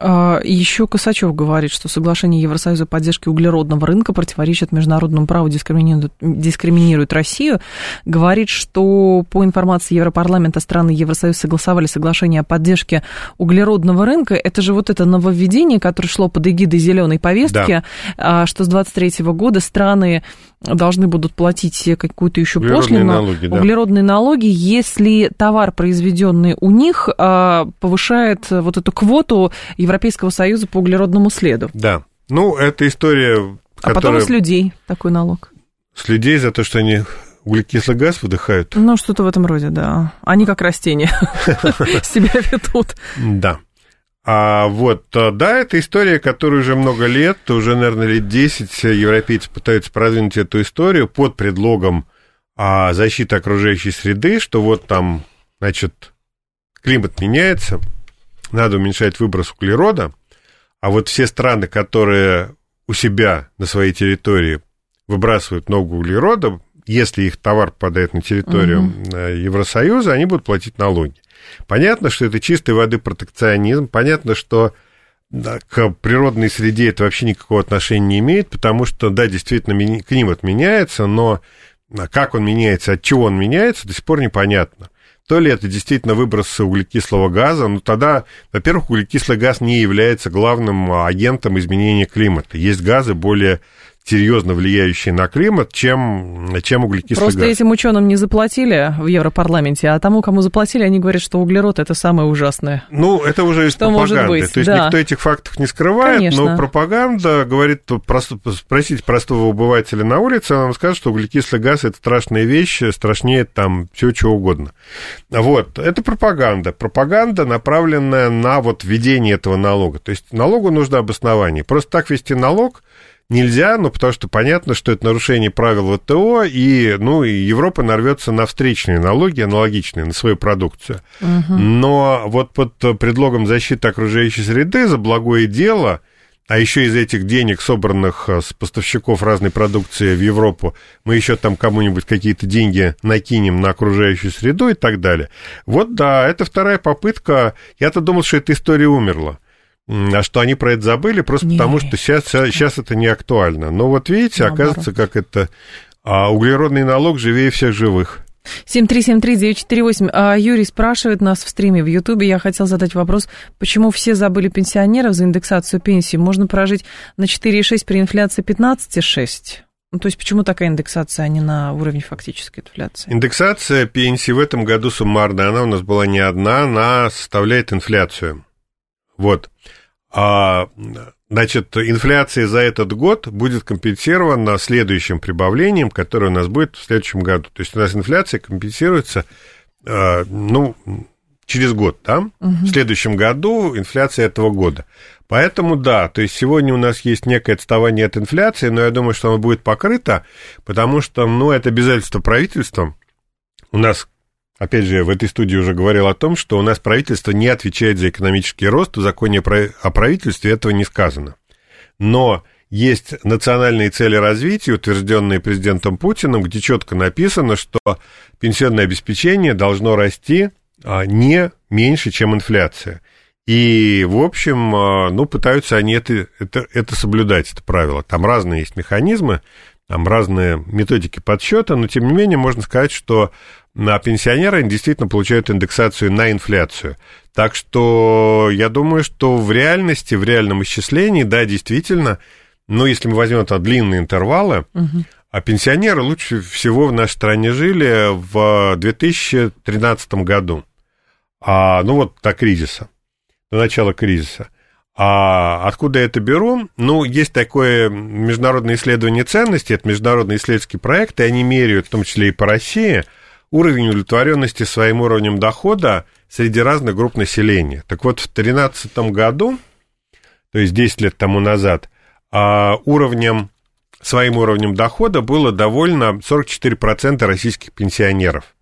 А, Еще Косачев говорит, что соглашение Евросоюза о поддержке углеродного рынка противоречит международному праву, дискриминирует, дискриминирует Россию. Говорит, что по информации Европарламента страны Евросоюза согласовали соглашение о поддержке углеродного рынка. Это же вот это нововведение, которое шло под эгидой зеленой повестки, да. что с 23 года страны должны будут платить какую-то еще углеродные пошлину, налоги, да. углеродные налоги, если товар, произведенный у них, а, повышает вот эту квоту Европейского Союза по углеродному следу. Да. Ну, это история, которая... А потом с людей такой налог. С людей за то, что они углекислый газ выдыхают? Ну, что-то в этом роде, да. Они как растения [LAUGHS] себя ведут. Да. А вот, э, да, это история, которая уже много лет, уже, наверное, лет 10 европейцы пытаются продвинуть эту историю под предлогом а, защиты окружающей среды, что вот там, значит, климат меняется, надо уменьшать выброс углерода, а вот все страны, которые у себя на своей территории выбрасывают много углерода, если их товар попадает на территорию угу. Евросоюза, они будут платить налоги. Понятно, что это чистой воды протекционизм, понятно, что к природной среде это вообще никакого отношения не имеет, потому что, да, действительно, климат меняется, но как он меняется, от чего он меняется, до сих пор непонятно. То ли это действительно выброс углекислого газа, но тогда, во-первых, углекислый газ не является главным агентом изменения климата. Есть газы более серьезно влияющие на климат, чем, чем углекислый Просто газ. этим ученым не заплатили в Европарламенте, а тому, кому заплатили, они говорят, что углерод это самое ужасное. Ну, это уже из что пропаганды. Может быть? То есть да. никто этих фактов не скрывает, Конечно. но пропаганда говорит, просто, спросите простого обывателя на улице, он вам скажет, что углекислый газ это страшная вещь, страшнее там всего чего угодно. Вот, это пропаганда. Пропаганда, направленная на вот введение этого налога. То есть налогу нужно обоснование. Просто так вести налог нельзя, ну, потому что понятно, что это нарушение правил ВТО, и, ну, и Европа нарвется на встречные налоги, аналогичные, на свою продукцию. Угу. Но вот под предлогом защиты окружающей среды за благое дело, а еще из этих денег, собранных с поставщиков разной продукции в Европу, мы еще там кому-нибудь какие-то деньги накинем на окружающую среду и так далее. Вот да, это вторая попытка. Я-то думал, что эта история умерла что они про это забыли, просто не, потому что сейчас, сейчас это не актуально. Но вот видите, Наоборот. оказывается, как это а углеродный налог живее всех живых. 7373948. А Юрий спрашивает нас в стриме в Ютубе. Я хотел задать вопрос, почему все забыли пенсионеров за индексацию пенсии? Можно прожить на 4,6 при инфляции 15,6? Ну, то есть почему такая индексация, а не на уровне фактической инфляции? Индексация пенсии в этом году суммарная, она у нас была не одна, она составляет инфляцию. Вот. А, значит, инфляция за этот год будет компенсирована следующим прибавлением, которое у нас будет в следующем году. То есть у нас инфляция компенсируется, а, ну, через год, да? Угу. В следующем году инфляция этого года. Поэтому да, то есть сегодня у нас есть некое отставание от инфляции, но я думаю, что оно будет покрыто, потому что, ну, это обязательство правительства. У нас опять же, в этой студии уже говорил о том, что у нас правительство не отвечает за экономический рост, в законе о правительстве этого не сказано. Но есть национальные цели развития, утвержденные президентом Путиным, где четко написано, что пенсионное обеспечение должно расти а, не меньше, чем инфляция. И, в общем, а, ну, пытаются они это, это, это соблюдать, это правило. Там разные есть механизмы, там разные методики подсчета, но, тем не менее, можно сказать, что на пенсионеры действительно получают индексацию на инфляцию. Так что я думаю, что в реальности, в реальном исчислении, да, действительно, ну, если мы возьмем это длинные интервалы, угу. а пенсионеры лучше всего в нашей стране жили в 2013 году. А, ну, вот до кризиса, до начала кризиса. А откуда я это беру? Ну, есть такое международное исследование ценностей, это международный исследовательский проект, и они меряют, в том числе и по России, уровень удовлетворенности своим уровнем дохода среди разных групп населения. Так вот, в 2013 году, то есть 10 лет тому назад, а, уровнем, своим уровнем дохода было довольно 44% российских пенсионеров.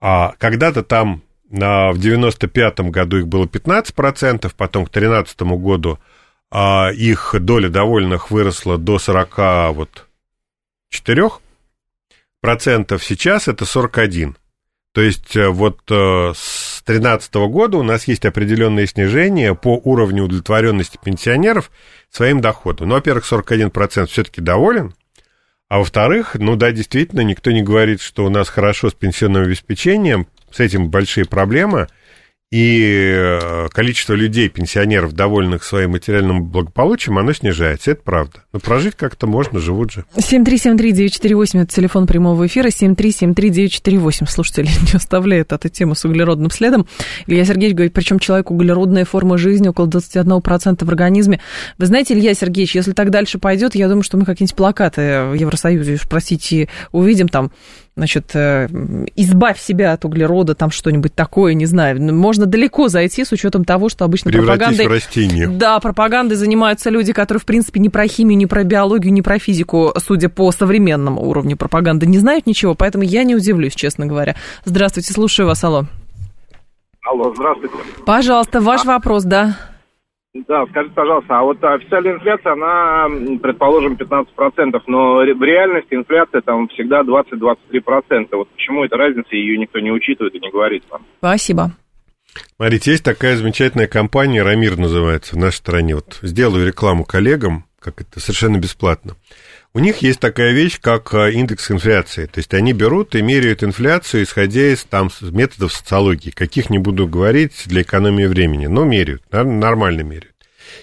А когда-то там в 95 году их было 15%, потом к 2013 году а, их доля довольных выросла до 40 вот 4 процентов, сейчас это 41. То есть э, вот э, с 2013 года у нас есть определенное снижение по уровню удовлетворенности пенсионеров своим доходом. Ну, во-первых, 41% все-таки доволен, а во-вторых, ну да, действительно, никто не говорит, что у нас хорошо с пенсионным обеспечением, с этим большие проблемы, и э, количество людей, пенсионеров, довольных своим материальным благополучием, оно снижается, это правда. Но прожить как-то можно, живут же. 7373948, это телефон прямого эфира, 7373948. Слушатели [LAUGHS] не оставляют эту тему с углеродным следом. Илья Сергеевич говорит, причем человек углеродная форма жизни около 21% в организме. Вы знаете, Илья Сергеевич, если так дальше пойдет, я думаю, что мы какие-нибудь плакаты в Евросоюзе, простите, увидим там значит, э, избавь себя от углерода, там что-нибудь такое, не знаю. Можно далеко зайти с учетом того, что обычно пропагандой... в растение. Да, пропагандой занимаются люди, которые, в принципе, не про химию, не про биологию, не про физику, судя по современному уровню пропаганды, не знают ничего, поэтому я не удивлюсь, честно говоря. Здравствуйте, слушаю вас, алло. Алло, здравствуйте. Пожалуйста, ваш а? вопрос, да. Да, скажите, пожалуйста, а вот официальная инфляция, она, предположим, 15%, но в реальности инфляция там всегда 20-23%. Вот почему эта разница, ее никто не учитывает и не говорит вам? Спасибо. Смотрите, есть такая замечательная компания, Рамир называется, в нашей стране. Вот сделаю рекламу коллегам, как это совершенно бесплатно. У них есть такая вещь, как э, индекс инфляции. То есть они берут и меряют инфляцию, исходя из там, методов социологии. Каких не буду говорить для экономии времени, но меряют, нормально меряют.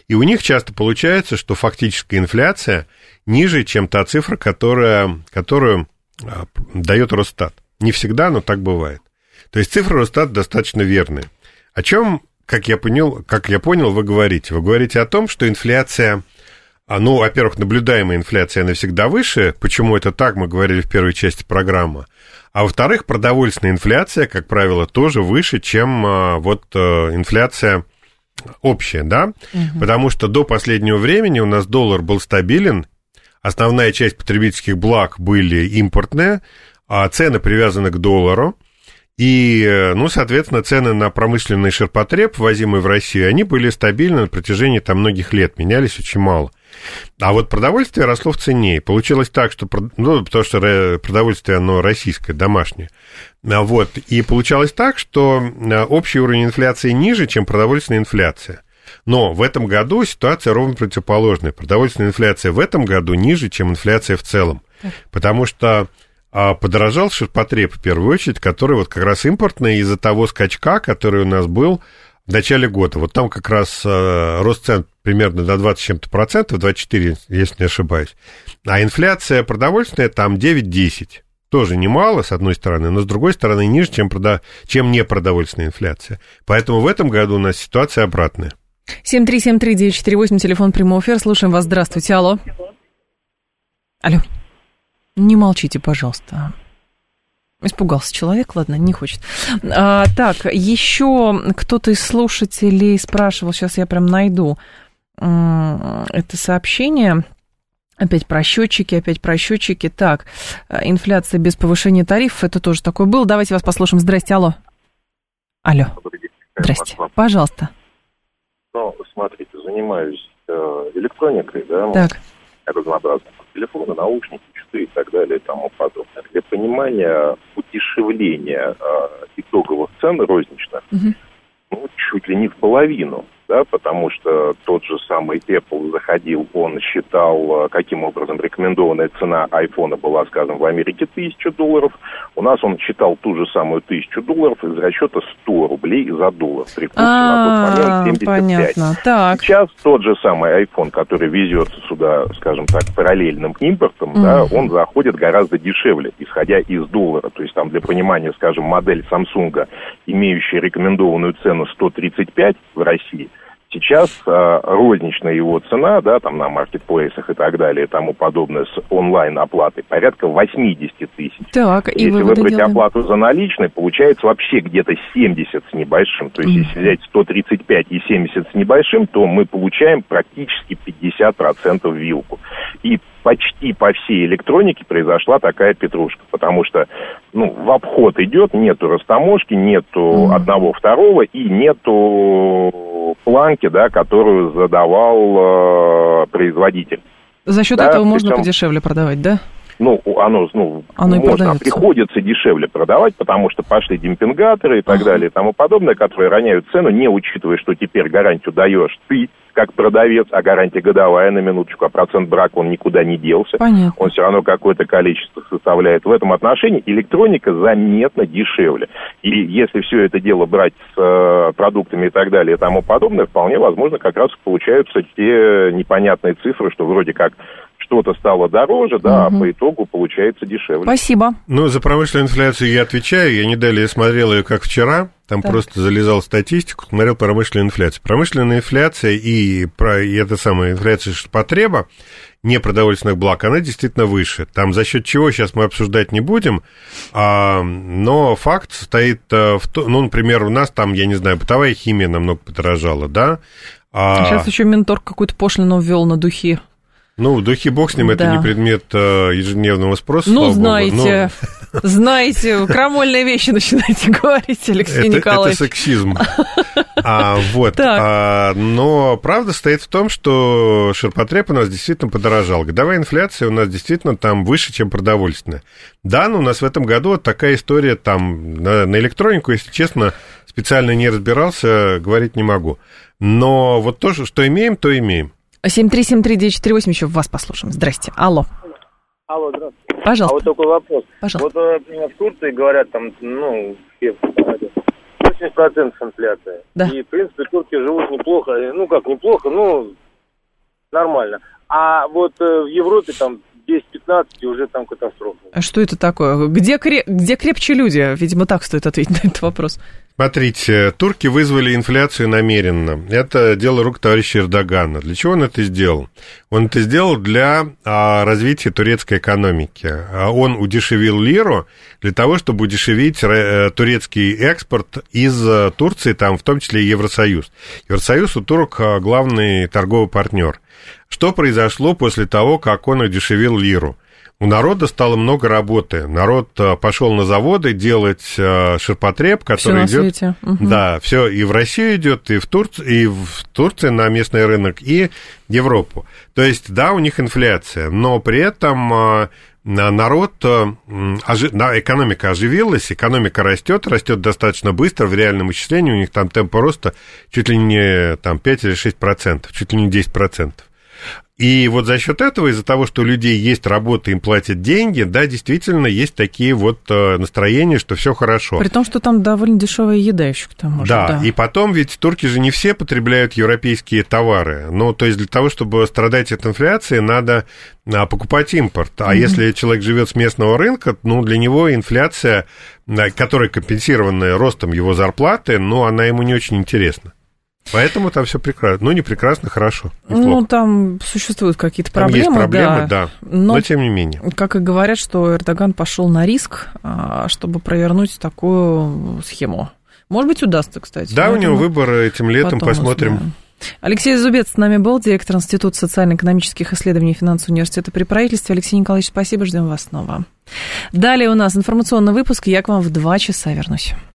И у них часто получается, что фактическая инфляция ниже, чем та цифра, которая, которую а, дает Росстат. Не всегда, но так бывает. То есть цифры Росстат достаточно верные. О чем, как я понял, как я понял, вы говорите? Вы говорите о том, что инфляция а, ну, во-первых, наблюдаемая инфляция, она всегда выше. Почему это так, мы говорили в первой части программы. А во-вторых, продовольственная инфляция, как правило, тоже выше, чем а, вот а, инфляция общая, да? Угу. Потому что до последнего времени у нас доллар был стабилен, основная часть потребительских благ были импортные, а цены привязаны к доллару. И, ну, соответственно, цены на промышленный ширпотреб, ввозимый в Россию, они были стабильны на протяжении там многих лет, менялись очень мало. А вот продовольствие росло в цене. Получилось так, что, ну, потому что продовольствие, оно российское, домашнее. А вот, и получалось так, что а, общий уровень инфляции ниже, чем продовольственная инфляция. Но в этом году ситуация ровно противоположная. Продовольственная инфляция в этом году ниже, чем инфляция в целом. Потому что а, подорожал ширпотреб, в первую очередь, который вот как раз импортный из-за того скачка, который у нас был в начале года. Вот там как раз э, рост цен примерно до 20 чем-то процентов, 24, если не ошибаюсь. А инфляция продовольственная там 9-10. Тоже немало, с одной стороны, но с другой стороны ниже, чем, прода... чем непродовольственная инфляция. Поэтому в этом году у нас ситуация обратная. 7373948, телефон прямого эфира. Слушаем вас. Здравствуйте. Алло. Алло. Не молчите, пожалуйста. Испугался человек, ладно, не хочет. А, так, еще кто-то из слушателей спрашивал, сейчас я прям найду это сообщение. Опять про счетчики, опять про счетчики. Так, инфляция без повышения тарифов, это тоже такое было. Давайте вас послушаем. Здрасте, алло. Алло. Здрасте. Пожалуйста. Ну, смотрите, занимаюсь э, электроникой, да, так. разнообразных телефоны, наушники, часы и так далее и тому подобное. Для понимания удешевления э, итоговых цен розничных, угу. ну, чуть ли не в половину да, потому что тот же самый Apple заходил, он считал, э, каким образом рекомендованная цена айфона была, скажем, в Америке 1000 долларов, у нас он считал ту же самую 1000 долларов из расчета 100 рублей за доллар, при курсе на тот момент 75. Понятно. Так. Сейчас тот же самый iPhone, который везется сюда, скажем так, параллельным импортом, mm. да, он заходит гораздо дешевле, исходя из доллара, то есть там для понимания, скажем, модель Samsung, имеющая рекомендованную цену 135 в России, Сейчас э, розничная его цена, да, там на маркетплейсах и так далее, и тому подобное, с онлайн-оплатой порядка 80 тысяч. Так, и Если выбрать делаем. оплату за наличной, получается вообще где-то 70 с небольшим. То есть, если взять 135 и 70 с небольшим, то мы получаем практически 50% вилку. И почти по всей электронике произошла такая петрушка, потому что ну, в обход идет, нету растаможки, нету одного второго и нету планки, да, которую задавал э, производитель. За счет Да, этого можно причем- подешевле продавать, да? Ну, оно, ну, Оно можно, продается. приходится дешевле продавать, потому что пошли демпингаторы и так далее и тому подобное, которые роняют цену, не учитывая, что теперь гарантию даешь ты, как продавец, а гарантия годовая на минуточку, а процент брака он никуда не делся. Понятно. Он все равно какое-то количество составляет. В этом отношении электроника заметно дешевле. И если все это дело брать с э, продуктами и так далее и тому подобное, вполне возможно, как раз получаются те непонятные цифры, что вроде как что-то стало дороже, да, а по итогу получается дешевле. Спасибо. Ну, за промышленную инфляцию я отвечаю. Я не далее смотрел ее, как вчера. Там Так. просто залезал в статистику, смотрел промышленную инфляцию. Промышленная инфляция и, про, и эта самая инфляция потреба непродовольственных благ, она действительно выше. Там за счет чего сейчас мы обсуждать не будем, а, но факт стоит э, в том, ну, например, у нас там, я не знаю, бытовая химия намного подорожала, да? А, Сейчас еще Минторг какую-то пошлину ввел на духи. Ну, духи бог с ним, это Да. не предмет э, ежедневного спроса, Ну, слава богу. знаете, [LAUGHS] знаете, крамольные вещи начинаете [LAUGHS] говорить, Алексей это, это Николаевич. сексизм. [LAUGHS] А, вот. А, но правда стоит в том, что ширпотреб у нас действительно подорожал. Годовая инфляция у нас действительно там выше, чем продовольственная. Да, но у нас в этом году вот такая история там на, на электронику, если честно, специально не разбирался, говорить не могу. Но вот то, что имеем, то имеем. 7373948, еще вас послушаем. Здрасте. Алло. Алло, здравствуйте. А Пожалуйста. вот такой вопрос. Пожалуйста. Вот э, в Турции говорят, там, ну, все говорят, 80% инфляция. Да. И, в принципе, турки живут неплохо. Ну, как неплохо, ну, нормально. А вот э, в Европе там 10-15 и уже там катастрофа. А что это такое? Где, кре- где крепче люди? Видимо, так стоит ответить на этот вопрос. Смотрите, турки вызвали инфляцию намеренно. Это дело рук товарища Эрдогана. Для чего он это сделал? Он это сделал для а, развития турецкой экономики. А Он удешевил лиру для того, чтобы удешевить э, турецкий экспорт из э, Турции, там, в том числе и Евросоюз. Евросоюз у турок а, главный торговый партнер. Что произошло после того, как он удешевил лиру? У народа стало много работы. Народ э, пошел на заводы делать э, ширпотреб, Все который на идет свете. Мгм. да, все и в Россию идет, и в Турцию, и в Турции на местный рынок, и Европу. То есть, да, у них инфляция, но при этом э, на- народ, экономика оживилась, экономика растет, растет достаточно быстро, в реальном исчислении у них там темпы роста чуть ли не там, 5 или 6 процентов, чуть ли не 10 процентов. И вот за счет этого, из-за того, что у людей есть работа, им платят деньги, да, действительно есть такие вот э, настроения, что все хорошо. При том, что там довольно дешевая еда еще к тому же. Да, и потом ведь турки же не все потребляют европейские товары. Ну, то есть для того, чтобы страдать от инфляции, надо а, покупать импорт. А если человек живет с местного рынка, ну, для него инфляция, а, которая компенсированная ростом его зарплаты, ну, она ему не очень интересна. Поэтому там все прекрасно. Ну, не прекрасно, хорошо. Неплохо. Ну, там существуют какие-то там проблемы. есть проблемы, да. да. Но Но тем не менее. как и говорят, что Эрдоган пошел на риск, а, чтобы провернуть такую схему. Может быть, удастся, кстати. Да, у него выбор этим летом, посмотрим. узнаем. Алексей Зубец с нами был, директор Института социально-экономических исследований и финансового университета при правительстве. Алексей Николаевич, спасибо, ждем вас снова. Далее у нас информационный выпуск. Я к вам в два часа вернусь.